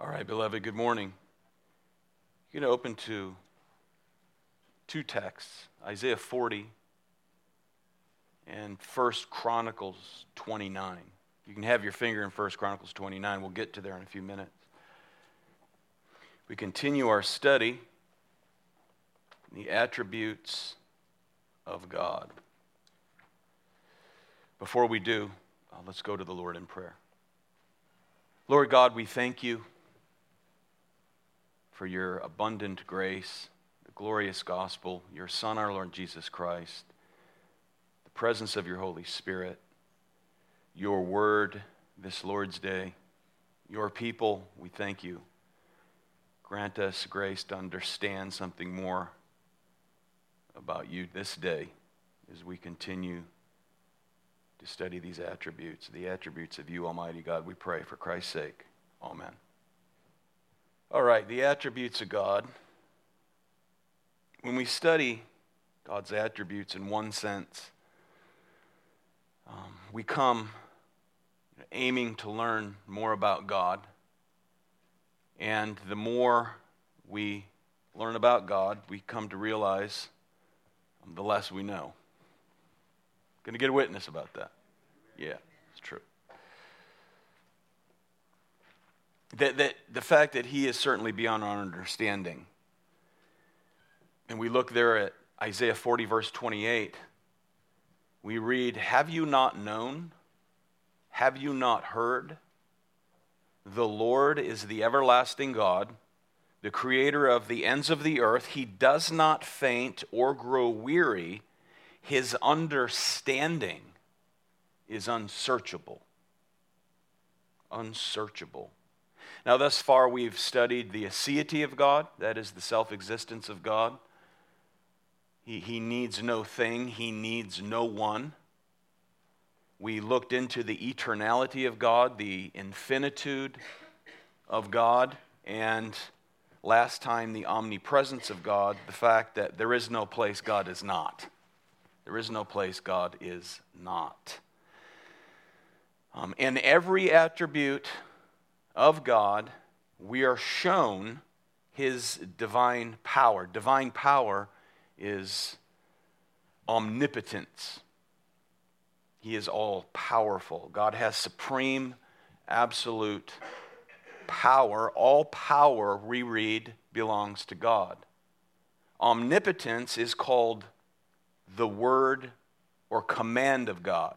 All right, beloved, good morning. You're going to open to two texts Isaiah 40 and 1 Chronicles 29. You can have your finger in 1 Chronicles 29. We'll get to there in a few minutes. We continue our study the attributes of God. Before we do, uh, let's go to the Lord in prayer. Lord God, we thank you for your abundant grace, the glorious gospel, your Son, our Lord Jesus Christ, the presence of your Holy Spirit, your word this Lord's day, your people, we thank you. Grant us grace to understand something more about you this day as we continue to study these attributes, the attributes of you, Almighty God. We pray for Christ's sake. Amen. All right, the attributes of God. When we study God's attributes in one sense, um, we come aiming to learn more about God. And the more we learn about God, we come to realize the less we know. Going to get a witness about that. Yeah, it's true. That, that the fact that he is certainly beyond our understanding. And we look there at Isaiah 40, verse 28. We read, Have you not known? Have you not heard? The Lord is the everlasting God the creator of the ends of the earth. He does not faint or grow weary. His understanding is unsearchable. Unsearchable. Now, thus far, we've studied the aseity of God, that is, the self existence of God. He, he needs no thing, He needs no one. We looked into the eternality of God, the infinitude of God, and last time the omnipresence of God, the fact that there is no place God is not. There is no place God is not. Um, in every attribute of God, we are shown his divine power. Divine power is omnipotence. He is all powerful. God has supreme, absolute power, all power, we read, belongs to God. Omnipotence is called the word or command of God.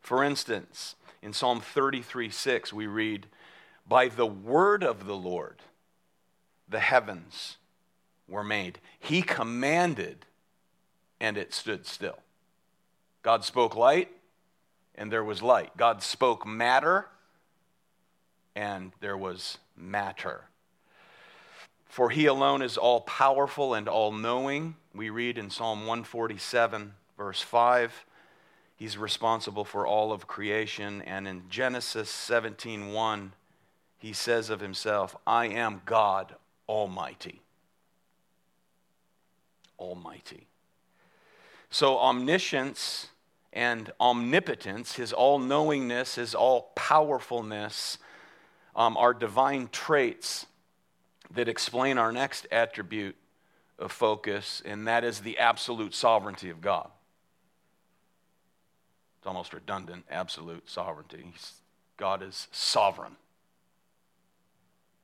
For instance, in Psalm 33 6, we read, By the word of the Lord, the heavens were made. He commanded, and it stood still. God spoke light, and there was light. God spoke matter, and there was matter. For he alone is all powerful and all knowing. We read in Psalm 147, verse 5. He's responsible for all of creation. And in Genesis 17, 1, he says of himself, I am God Almighty. Almighty. So, omniscience and omnipotence, his all knowingness, his all powerfulness, um, are divine traits that explain our next attribute of focus, and that is the absolute sovereignty of God. It's almost redundant, absolute sovereignty. God is sovereign.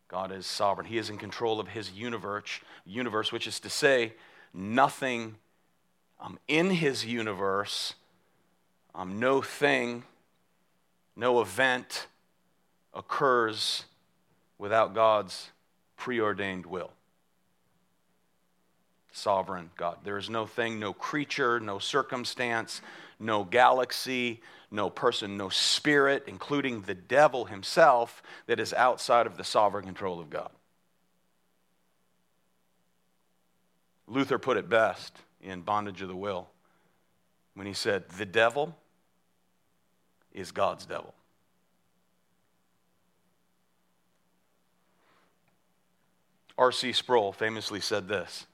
God is sovereign. He is in control of his universe, universe which is to say, nothing um, in his universe, um, no thing, no event, occurs without God's preordained will. Sovereign God. There is no thing, no creature, no circumstance, no galaxy, no person, no spirit, including the devil himself, that is outside of the sovereign control of God. Luther put it best in Bondage of the Will when he said, The devil is God's devil. R.C. Sproul famously said this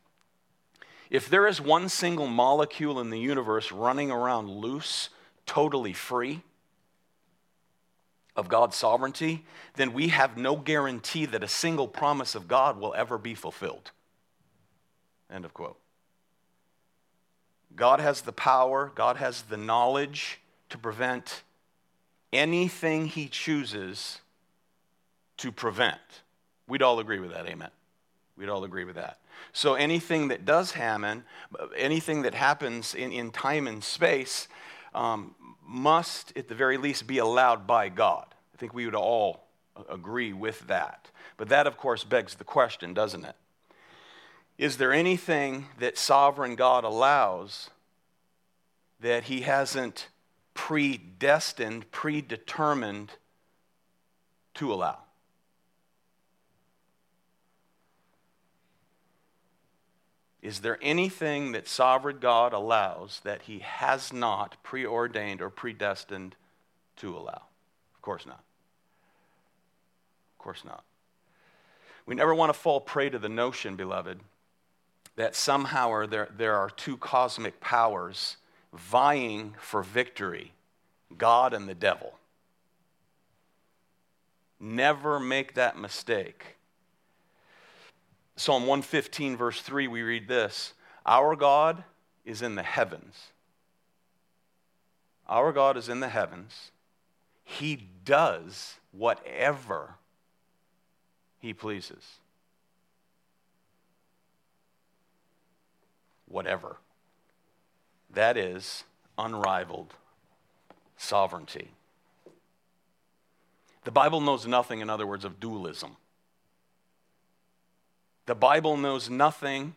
If there is one single molecule in the universe running around loose, totally free, of God's sovereignty, then we have no guarantee that a single promise of God will ever be fulfilled. End of quote. God has the power, God has the knowledge to prevent anything he chooses to prevent. We'd all agree with that, amen. We'd all agree with that. So anything that does happen, anything that happens in, in time and space, um, must at the very least be allowed by God. I think we would all agree with that. But that, of course, begs the question, doesn't it? Is there anything that sovereign God allows that he hasn't predestined, predetermined to allow? Is there anything that sovereign God allows that he has not preordained or predestined to allow? Of course not. Of course not. We never want to fall prey to the notion, beloved, that somehow there, there are two cosmic powers vying for victory God and the devil. Never make that mistake. Psalm 115, verse 3, we read this Our God is in the heavens. Our God is in the heavens. He does whatever He pleases. Whatever. That is unrivaled sovereignty. The Bible knows nothing, in other words, of dualism. The Bible knows nothing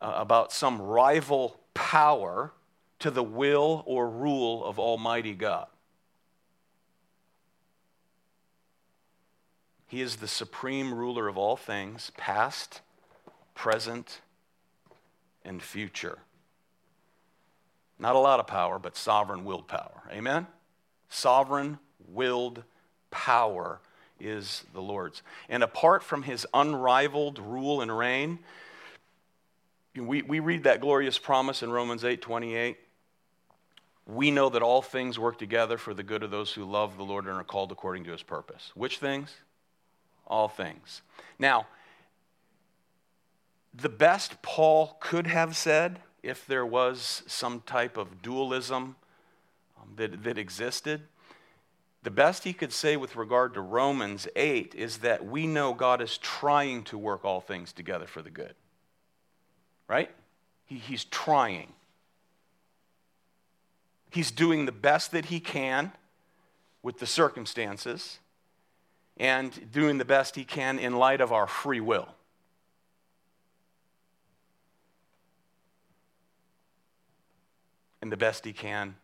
uh, about some rival power to the will or rule of Almighty God. He is the supreme ruler of all things, past, present, and future. Not a lot of power, but sovereign willed power. Amen? Sovereign willed power is the Lord's. And apart from his unrivaled rule and reign, we, we read that glorious promise in Romans 8 28. We know that all things work together for the good of those who love the Lord and are called according to his purpose. Which things? All things. Now, the best Paul could have said, if there was some type of dualism um, that, that existed, the best he could say with regard to Romans 8 is that we know God is trying to work all things together for the good. Right? He, he's trying. He's doing the best that he can with the circumstances and doing the best he can in light of our free will. And the best he can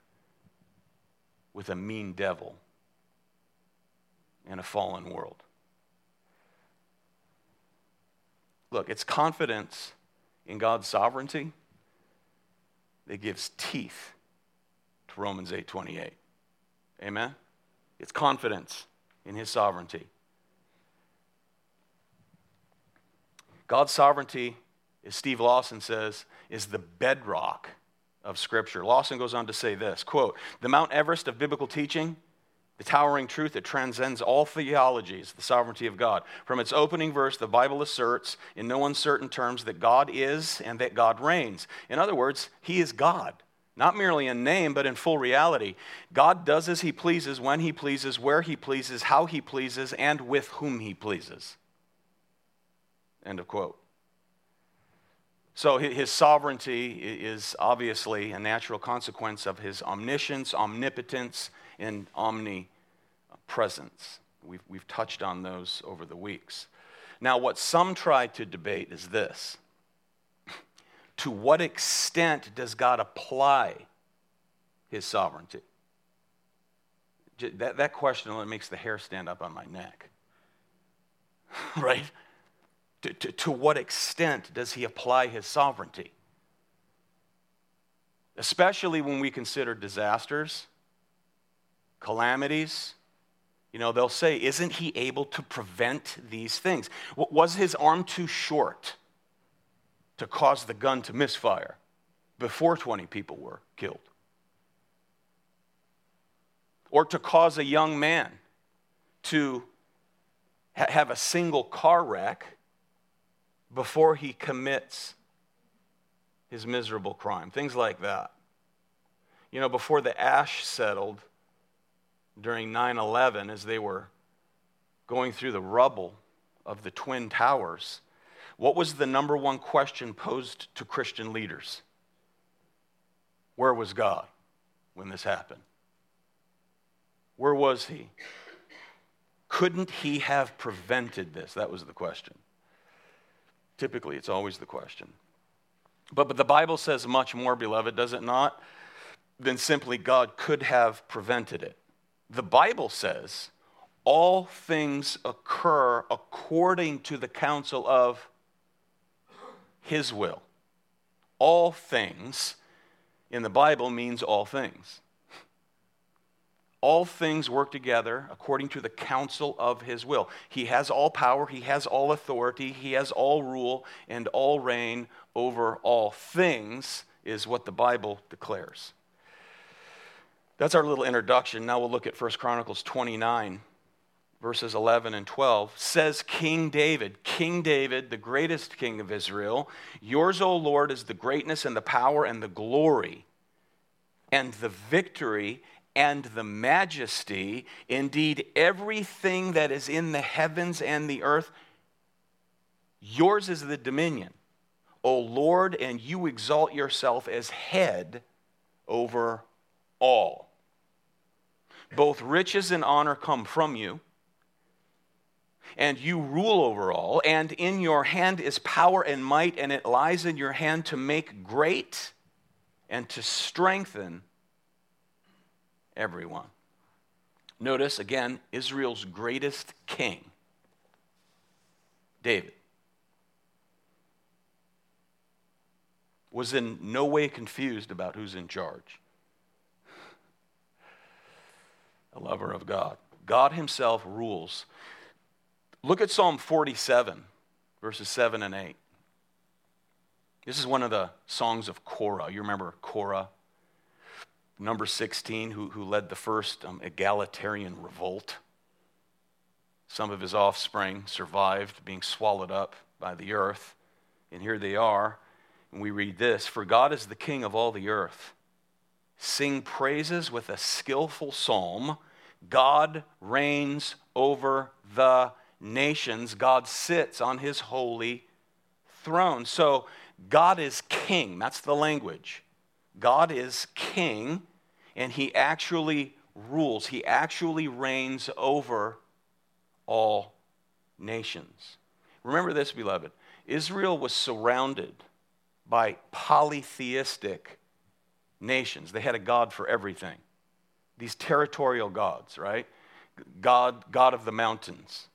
with a mean devil in a fallen world. Look, it's confidence in God's sovereignty that gives teeth to Romans 8:28. Amen. It's confidence in his sovereignty. God's sovereignty, as Steve Lawson says, is the bedrock of Scripture. Lawson goes on to say this quote, the Mount Everest of biblical teaching the towering truth that transcends all theologies, the sovereignty of God. From its opening verse, the Bible asserts in no uncertain terms that God is and that God reigns. In other words, He is God, not merely in name, but in full reality. God does as He pleases, when He pleases, where He pleases, how He pleases, and with whom He pleases. End of quote. So his sovereignty is obviously a natural consequence of his omniscience, omnipotence, and omnipresence. We've, we've touched on those over the weeks. Now, what some try to debate is this To what extent does God apply his sovereignty? That, that question only makes the hair stand up on my neck. right? To, to, to what extent does he apply his sovereignty? Especially when we consider disasters, calamities. You know, they'll say, Isn't he able to prevent these things? Was his arm too short to cause the gun to misfire before 20 people were killed? Or to cause a young man to ha- have a single car wreck before he commits his miserable crime. Things like that. You know, before the ash settled during 9 11, as they were going through the rubble of the Twin Towers, what was the number one question posed to Christian leaders? Where was God when this happened? Where was he? Couldn't he have prevented this? That was the question. Typically, it's always the question. But, but the Bible says much more, beloved, does it not? Than simply God could have prevented it. The Bible says all things occur according to the counsel of his will. All things in the Bible means all things. All things work together according to the counsel of his will. He has all power, he has all authority, he has all rule and all reign over all things, is what the Bible declares. That's our little introduction. Now we'll look at 1 Chronicles 29 verses 11 and 12, says King David, King David, the greatest king of Israel, yours, O Lord, is the greatness and the power and the glory and the victory and the majesty. Indeed, everything that is in the heavens and the earth, yours is the dominion. O Lord, and you exalt yourself as head over all. Both riches and honor come from you and you rule over all, and in your hand is power and might, and it lies in your hand to make great and to strengthen everyone. Notice again Israel's greatest king, David, was in no way confused about who's in charge. A lover of God. God Himself rules Look at Psalm 47, verses 7 and 8. This is one of the songs of Korah. You remember Korah, number 16, who, who led the first um, egalitarian revolt. Some of his offspring survived being swallowed up by the earth. And here they are. And we read this For God is the king of all the earth. Sing praises with a skillful psalm. God reigns over the nations, God sits on his holy throne. So God is king. That's the language. God is king, and he actually rules, he actually reigns over all nations. Remember this, beloved Israel was surrounded by polytheistic nations, they had a God for everything. These territorial gods, right? God, God of the mountains,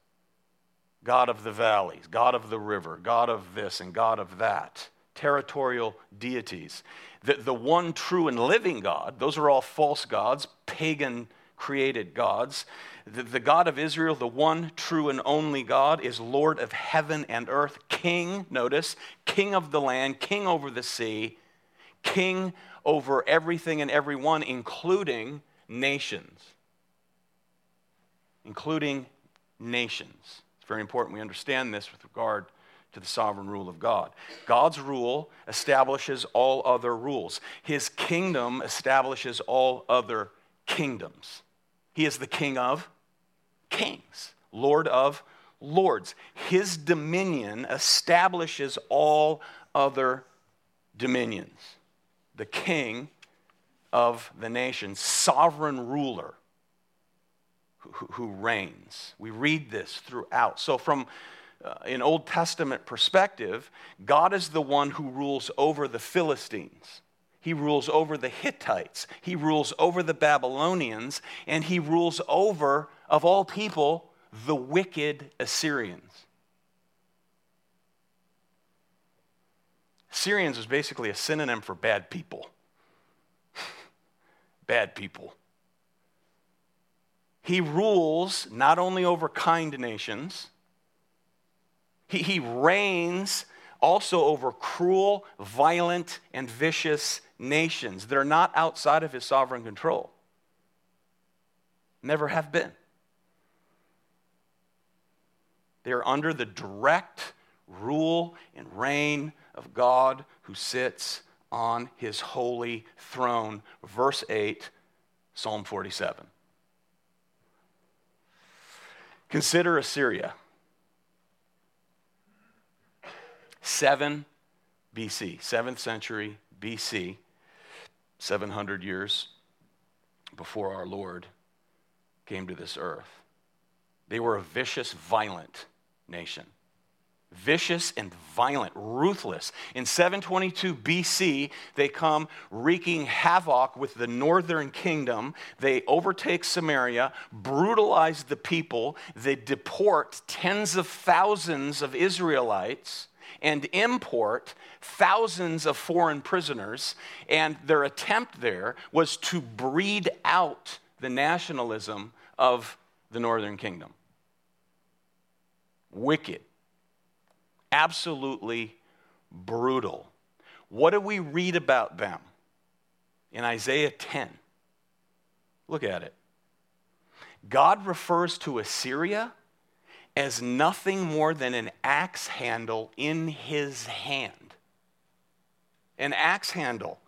God of the valleys, God of the river, God of this and God of that, territorial deities. The, the one true and living God, those are all false gods, pagan created gods. The, the God of Israel, the one true and only God, is Lord of heaven and earth, King, notice, King of the land, King over the sea, King over everything and everyone, including nations. Including nations It's very important we understand this with regard to the sovereign rule of God. God's rule establishes all other rules, His kingdom establishes all other kingdoms. He is the King of kings, Lord of lords. His dominion establishes all other dominions. The King of the nation, sovereign ruler who, who reigns. We read this throughout. So, from uh, an Old Testament perspective, God is the one who rules over the Philistines. He rules over the Hittites. He rules over the Babylonians. And he rules over, of all people, the wicked Assyrians. Assyrians is basically a synonym for bad people. bad people. He rules not only over kind nations, he, he reigns also over cruel, violent, and vicious nations that are not outside of his sovereign control. Never have been. They are under the direct rule and reign of God who sits on his holy throne. Verse 8, Psalm 47. Consider Assyria. 7 BC, 7th century BC, 700 years before our Lord came to this earth. They were a vicious, violent nation vicious and violent, ruthless. In 722 BC, they come wreaking havoc with the northern kingdom. They overtake Samaria, brutalize the people, they deport tens of thousands of Israelites. And import thousands of foreign prisoners. And their attempt there was to breed out the nationalism of the northern kingdom. Wicked absolutely brutal. What do we read about them in Isaiah 10? Look at it. God refers to Assyria as nothing more than an axe handle in his hand. An axe handle.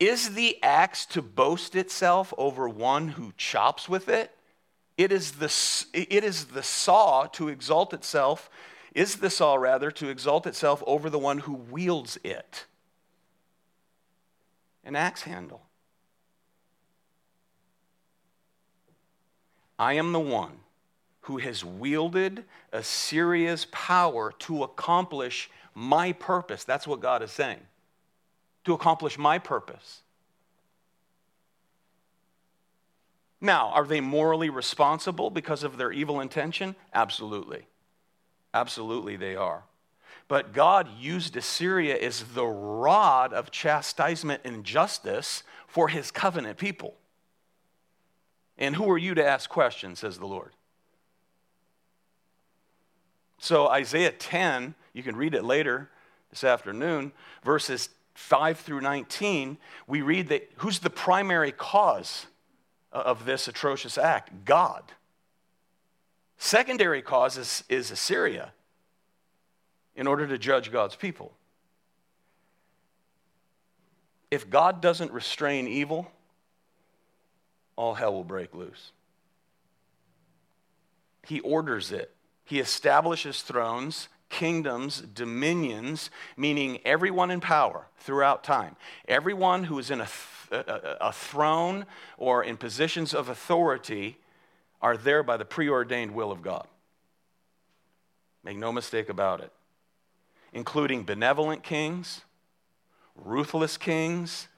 Is the axe to boast itself over one who chops with it? It is the, it is the saw to exalt itself is the saw rather to exalt itself over the one who wields it? An axe handle. I am the one who has wielded Assyria's power to accomplish my purpose. That's what God is saying. To accomplish my purpose. Now, are they morally responsible because of their evil intention? Absolutely. Absolutely, they are. But God used Assyria as the rod of chastisement and justice for his covenant people. And who are you to ask questions, says the Lord? So, Isaiah 10, you can read it later this afternoon, verses 5 through 19, we read that who's the primary cause of this atrocious act? God. Secondary cause is, is Assyria in order to judge God's people. If God doesn't restrain evil, all hell will break loose. He orders it, He establishes thrones, kingdoms, dominions, meaning everyone in power throughout time. Everyone who is in a, th- a, throne or in positions of authority are there by the preordained will of God. Make no mistake about it. Including benevolent kings, ruthless kings,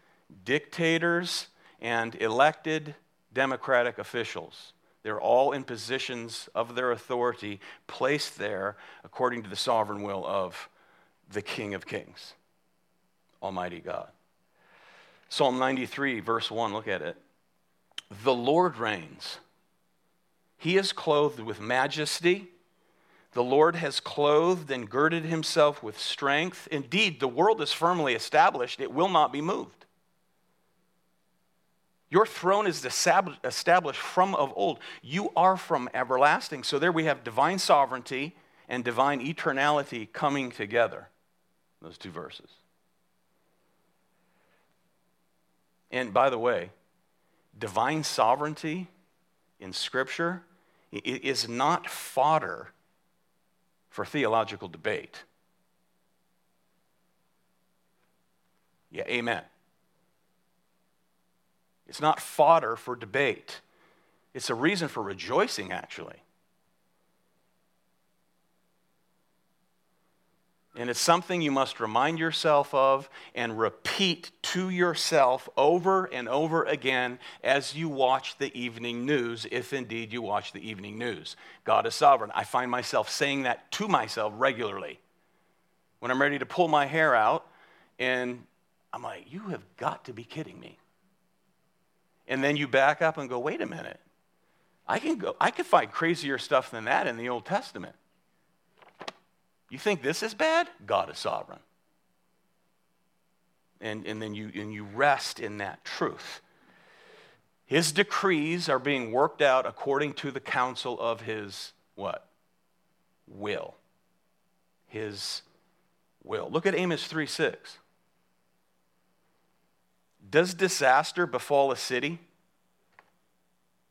dictators, and elected democratic officials. They're all in positions of their authority, placed there according to the sovereign will of the King of Kings, Almighty God. Psalm 93, verse 1, look at it. The Lord reigns. He is clothed with majesty. The Lord has clothed and girded himself with strength. Indeed, the world is firmly established, it will not be moved. Your throne is established from of old. You are from everlasting. So there we have divine sovereignty and divine eternality coming together. Those two verses. And by the way, divine sovereignty in Scripture is not fodder for theological debate. Yeah, amen. It's not fodder for debate, it's a reason for rejoicing, actually. And it's something you must remind yourself of and repeat to yourself over and over again as you watch the evening news, if indeed you watch the evening news. God is sovereign. I find myself saying that to myself regularly. When I'm ready to pull my hair out, and I'm like, you have got to be kidding me. And then you back up and go, wait a minute. I can go, I could find crazier stuff than that in the Old Testament. You think this is bad? God is sovereign. And, and then you, and you rest in that truth. His decrees are being worked out according to the counsel of his what? will. His will. Look at Amos 3 6. Does disaster befall a city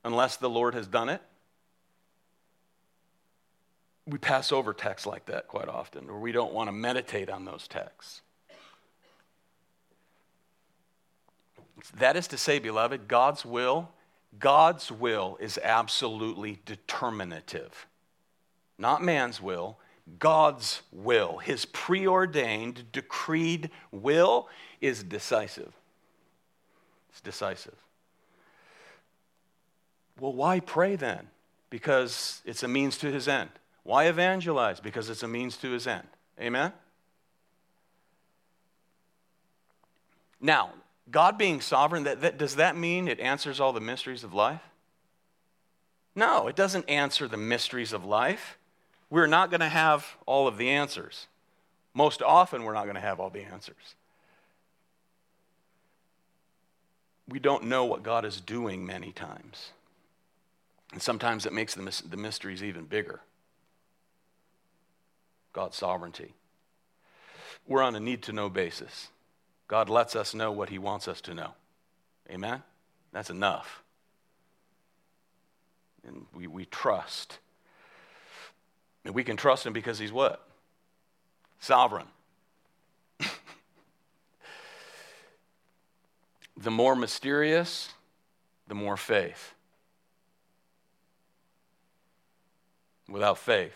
unless the Lord has done it? We pass over texts like that quite often, or we don't want to meditate on those texts. That is to say, beloved, God's will, God's will is absolutely determinative. Not man's will, God's will. His preordained, decreed will is decisive. It's decisive. Well, why pray then? Because it's a means to his end. Why evangelize? Because it's a means to his end. Amen? Now, God being sovereign, that, that, does that mean it answers all the mysteries of life? No, it doesn't answer the mysteries of life. We're not going to have all of the answers. Most often, we're not going to have all the answers. We don't know what God is doing many times. And sometimes it makes the, the mysteries even bigger. God's sovereignty. We're on a need to know basis. God lets us know what He wants us to know. Amen? That's enough. And we, we trust. And we can trust Him because He's what? Sovereign. The more mysterious, the more faith. Without faith,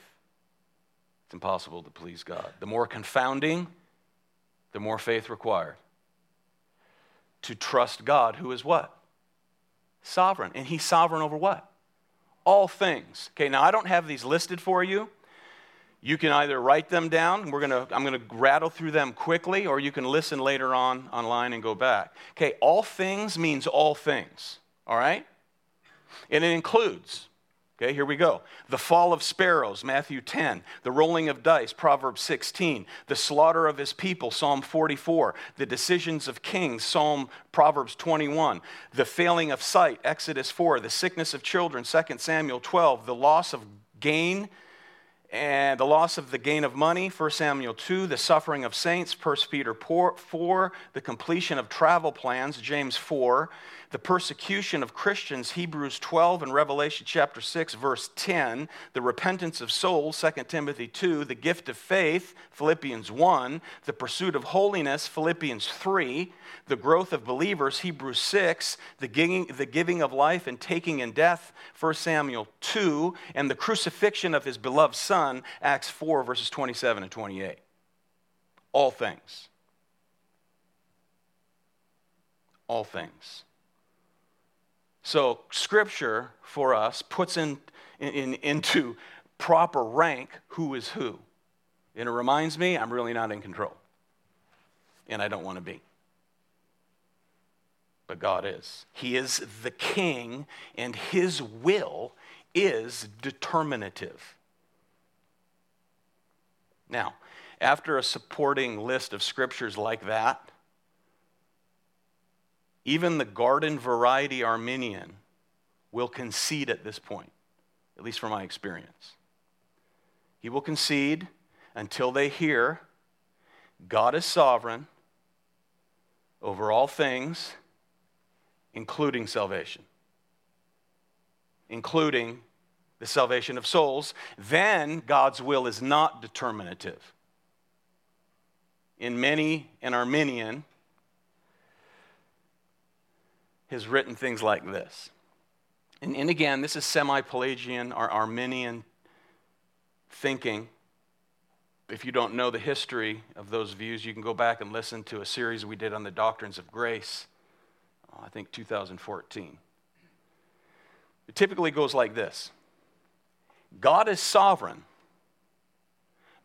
it's impossible to please God. The more confounding, the more faith required. To trust God, who is what? Sovereign. And He's sovereign over what? All things. Okay, now I don't have these listed for you. You can either write them down, we're gonna, I'm going to rattle through them quickly, or you can listen later on online and go back. Okay, all things means all things, all right? And it includes Okay, here we go. The fall of sparrows, Matthew 10. The rolling of dice, Proverbs 16. The slaughter of his people, Psalm 44. The decisions of kings, Psalm Proverbs 21. The failing of sight, Exodus 4. The sickness of children, 2 Samuel 12. The loss of gain, and the loss of the gain of money, 1 Samuel 2, the suffering of saints, 1 Peter 4, the completion of travel plans, James 4, the persecution of Christians, Hebrews 12 and Revelation chapter 6, verse 10, the repentance of souls, 2 Timothy 2, the gift of faith, Philippians 1, the pursuit of holiness, Philippians 3, the growth of believers, Hebrews 6, the giving, the giving of life and taking in death, 1 Samuel 2, and the crucifixion of his beloved Son, Acts 4, verses 27 and 28. All things. All things. So, Scripture for us puts in, in, into proper rank who is who. And it reminds me I'm really not in control. And I don't want to be. But God is. He is the king, and his will is determinative. Now, after a supporting list of scriptures like that, even the garden variety Arminian will concede at this point, at least from my experience. He will concede until they hear God is sovereign over all things, including salvation, including the salvation of souls. Then God's will is not determinative. In many, an Arminian, has written things like this. And, and again, this is semi Pelagian or Arminian thinking. If you don't know the history of those views, you can go back and listen to a series we did on the doctrines of grace, oh, I think 2014. It typically goes like this God is sovereign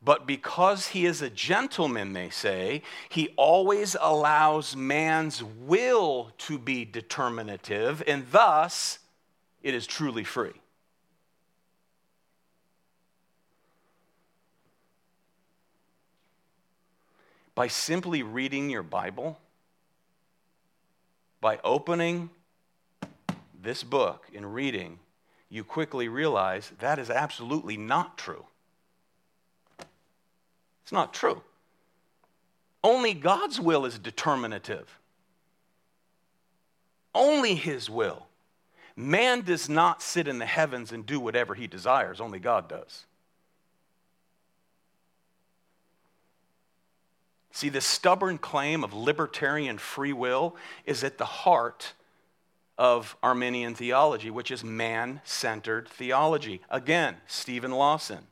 but because he is a gentleman, they say, he always allows man's will to be determinative, and thus it is truly free. By simply reading your Bible, by opening this book and reading, you quickly realize that is absolutely not true. It's not true. Only God's will is determinative. Only His will. Man does not sit in the heavens and do whatever he desires, only God does. See, this stubborn claim of libertarian free will is at the heart of Arminian theology, which is man centered theology. Again, Stephen Lawson.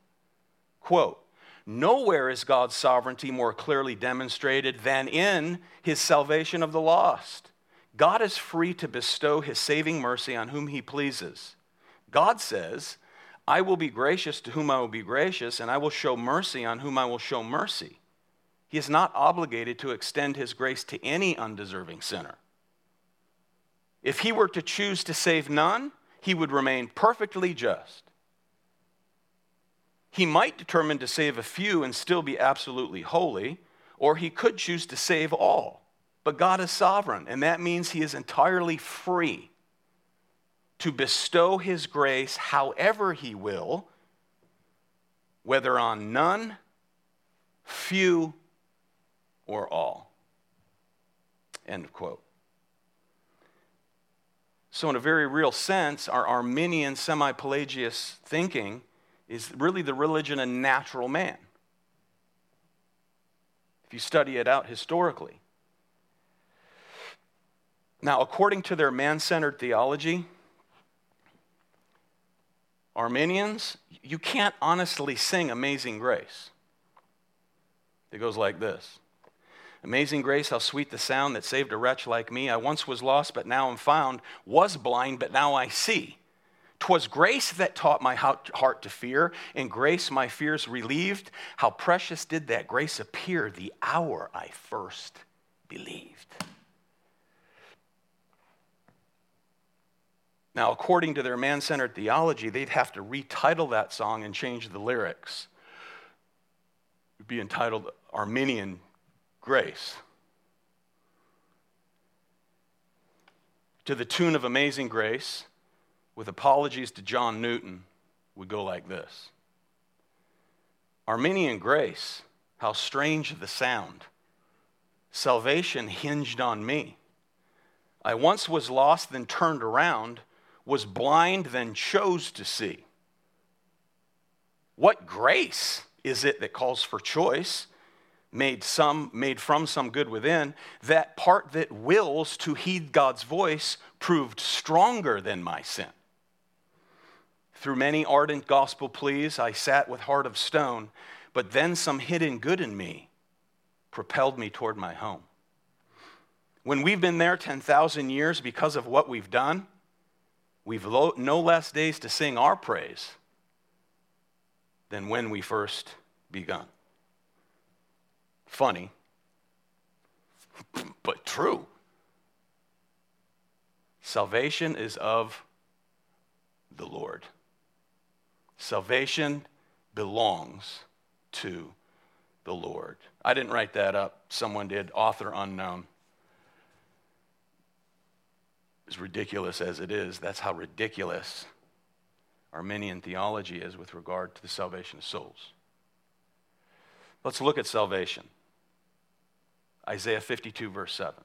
Quote, Nowhere is God's sovereignty more clearly demonstrated than in his salvation of the lost. God is free to bestow his saving mercy on whom he pleases. God says, I will be gracious to whom I will be gracious, and I will show mercy on whom I will show mercy. He is not obligated to extend his grace to any undeserving sinner. If he were to choose to save none, he would remain perfectly just. He might determine to save a few and still be absolutely holy, or he could choose to save all. But God is sovereign, and that means he is entirely free to bestow his grace however he will, whether on none, few, or all. End quote. So, in a very real sense, our Arminian semi Pelagian thinking is really the religion of natural man. If you study it out historically. Now, according to their man centered theology, Arminians, you can't honestly sing Amazing Grace. It goes like this Amazing grace, how sweet the sound that saved a wretch like me. I once was lost, but now am found, was blind, but now I see. 'Twas grace that taught my heart to fear, and grace my fears relieved. How precious did that grace appear the hour I first believed. Now, according to their man centered theology, they'd have to retitle that song and change the lyrics. It would be entitled Arminian Grace. To the tune of Amazing Grace, with apologies to John Newton, would go like this Arminian grace, how strange the sound. Salvation hinged on me. I once was lost, then turned around was blind, then chose to see. What grace is it that calls for choice, made, some, made from some good within? That part that wills to heed God's voice proved stronger than my sin. Through many ardent gospel pleas, I sat with heart of stone, but then some hidden good in me propelled me toward my home. When we've been there 10,000 years because of what we've done, we've no less days to sing our praise than when we first begun. Funny, but true. Salvation is of the Lord. Salvation belongs to the Lord. I didn't write that up, someone did, author unknown as ridiculous as it is, that's how ridiculous Arminian theology is with regard to the salvation of souls. Let's look at salvation. Isaiah 52, verse 7.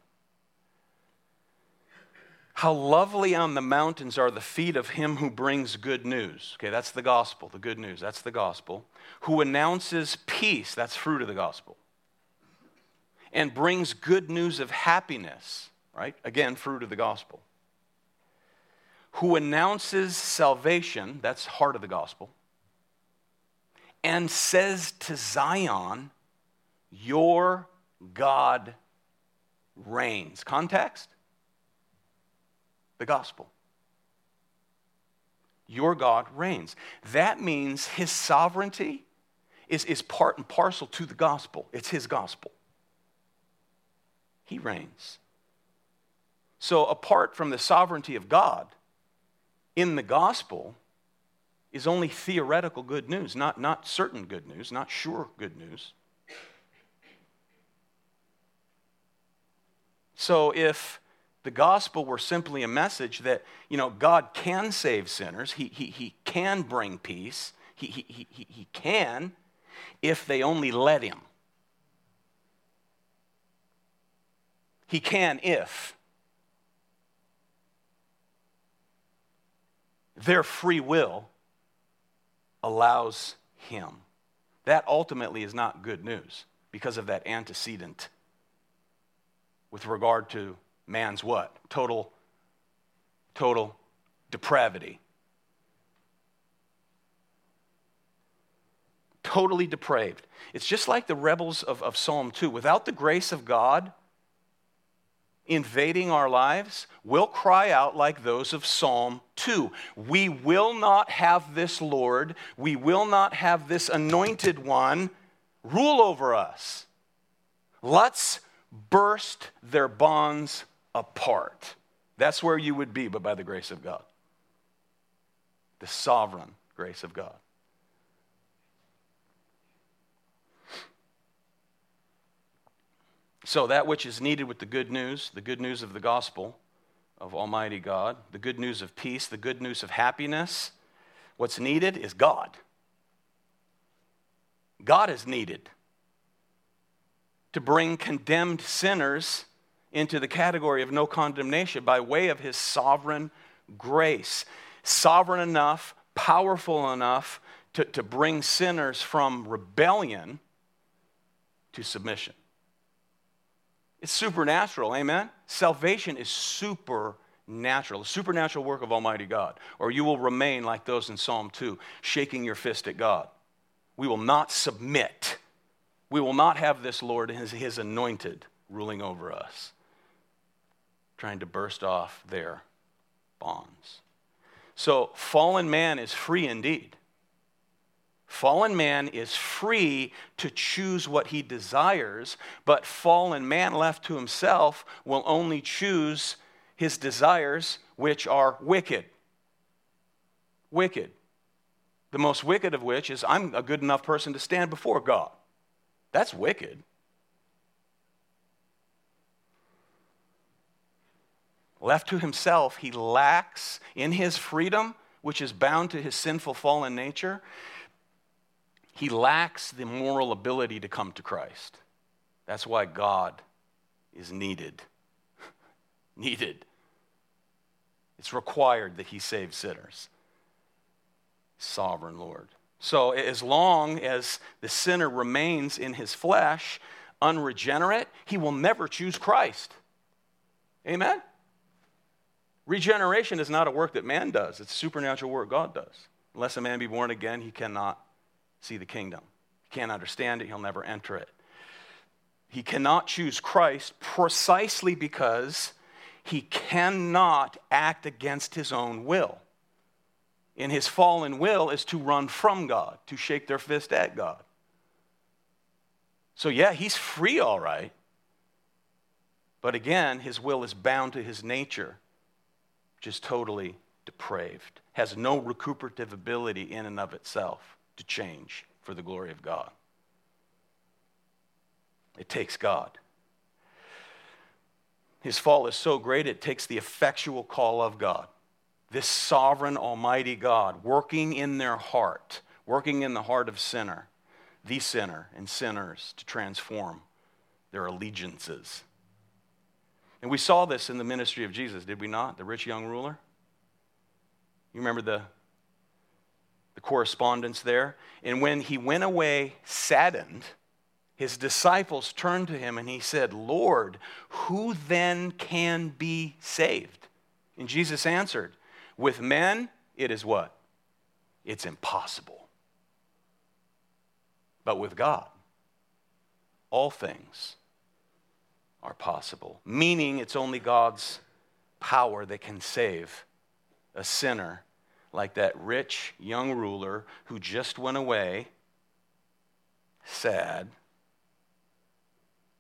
How lovely on the mountains are the feet of him who brings good news. Okay, that's the gospel, the good news, that's the gospel. Who announces peace, that's fruit of the gospel. And brings good news of happiness, right? Again, fruit of the gospel who announces salvation, that's heart of the gospel, and says to Zion, Your God reigns. Context? The gospel. Your God reigns. That means his sovereignty is, is part and parcel to the gospel. It's his gospel. He reigns. So, apart from the sovereignty of God, in the gospel is only theoretical good news, not, not certain good news, not sure good news. So if the gospel were simply a message that, you know, God can save sinners, he, he, he can bring peace, he, he, he, he can, if they only let him. He can if. Their free will allows him. That ultimately is not good news because of that antecedent with regard to man's what? Total, total depravity. Totally depraved. It's just like the rebels of, of Psalm 2. Without the grace of God, invading our lives, we'll cry out like those of Psalm 2. We will not have this Lord, we will not have this anointed one rule over us. Let's burst their bonds apart. That's where you would be, but by the grace of God. The sovereign grace of God. So, that which is needed with the good news, the good news of the gospel of Almighty God, the good news of peace, the good news of happiness, what's needed is God. God is needed to bring condemned sinners into the category of no condemnation by way of his sovereign grace. Sovereign enough, powerful enough to, to bring sinners from rebellion to submission. It's supernatural, amen? Salvation is supernatural, the supernatural work of Almighty God. Or you will remain like those in Psalm 2, shaking your fist at God. We will not submit. We will not have this Lord, his, his anointed, ruling over us, trying to burst off their bonds. So, fallen man is free indeed. Fallen man is free to choose what he desires, but fallen man left to himself will only choose his desires, which are wicked. Wicked. The most wicked of which is I'm a good enough person to stand before God. That's wicked. Left to himself, he lacks in his freedom, which is bound to his sinful fallen nature he lacks the moral ability to come to Christ. That's why God is needed. needed. It's required that he save sinners. Sovereign Lord. So, as long as the sinner remains in his flesh, unregenerate, he will never choose Christ. Amen? Regeneration is not a work that man does, it's a supernatural work God does. Unless a man be born again, he cannot see the kingdom. He can't understand it, he'll never enter it. He cannot choose Christ precisely because he cannot act against his own will. In his fallen will is to run from God, to shake their fist at God. So, yeah, he's free, all right. But again, his will is bound to his nature, is totally depraved, has no recuperative ability in and of itself to change for the glory of God. It takes God. His fall is so great, it takes the effectual call of God. This sovereign, almighty God working in their heart, working in the heart of sinner, the sinner and sinners to transform their allegiances. And we saw this in the ministry of Jesus, did we not? The rich young ruler. You remember the the correspondence there. And when he went away saddened, his disciples turned to him and he said, Lord, who then can be saved? And Jesus answered, With men, it is what? It's impossible. But with God, all things are possible. Meaning, it's only God's power that can save a sinner like that rich young ruler who just went away, sad.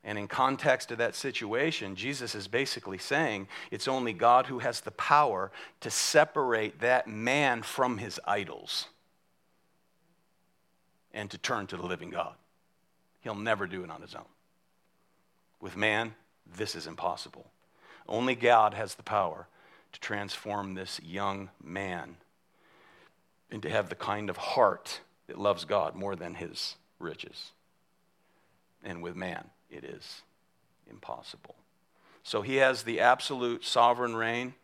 And in context of that situation, Jesus is basically saying it's only God who has the power to separate that man from his idols and to turn to the living God. He'll never do it on his own. With man, this is impossible. Only God has the power to transform this young man and to have the kind of heart that loves God more than his riches. And with man, it is impossible. So he has the absolute sovereign reign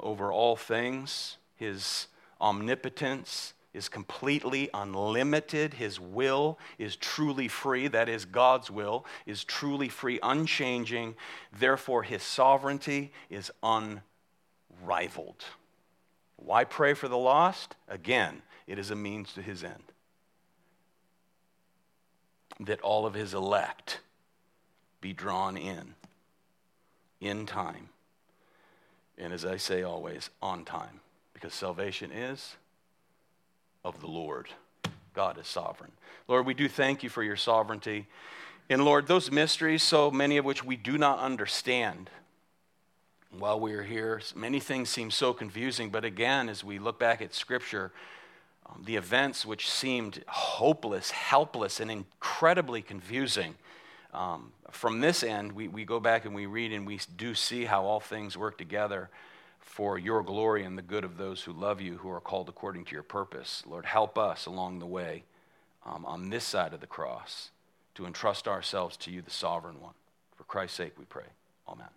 over all things. His omnipotence is completely unlimited. His will is truly free. That is, God's will is truly free, unchanging. Therefore, his sovereignty is unrivaled. Why pray for the lost? Again, it is a means to his end. That all of his elect be drawn in, in time. And as I say always, on time. Because salvation is of the Lord. God is sovereign. Lord, we do thank you for your sovereignty. And Lord, those mysteries, so many of which we do not understand, while we are here, many things seem so confusing. But again, as we look back at Scripture, um, the events which seemed hopeless, helpless, and incredibly confusing, um, from this end, we, we go back and we read and we do see how all things work together for your glory and the good of those who love you, who are called according to your purpose. Lord, help us along the way um, on this side of the cross to entrust ourselves to you, the sovereign one. For Christ's sake, we pray. Amen.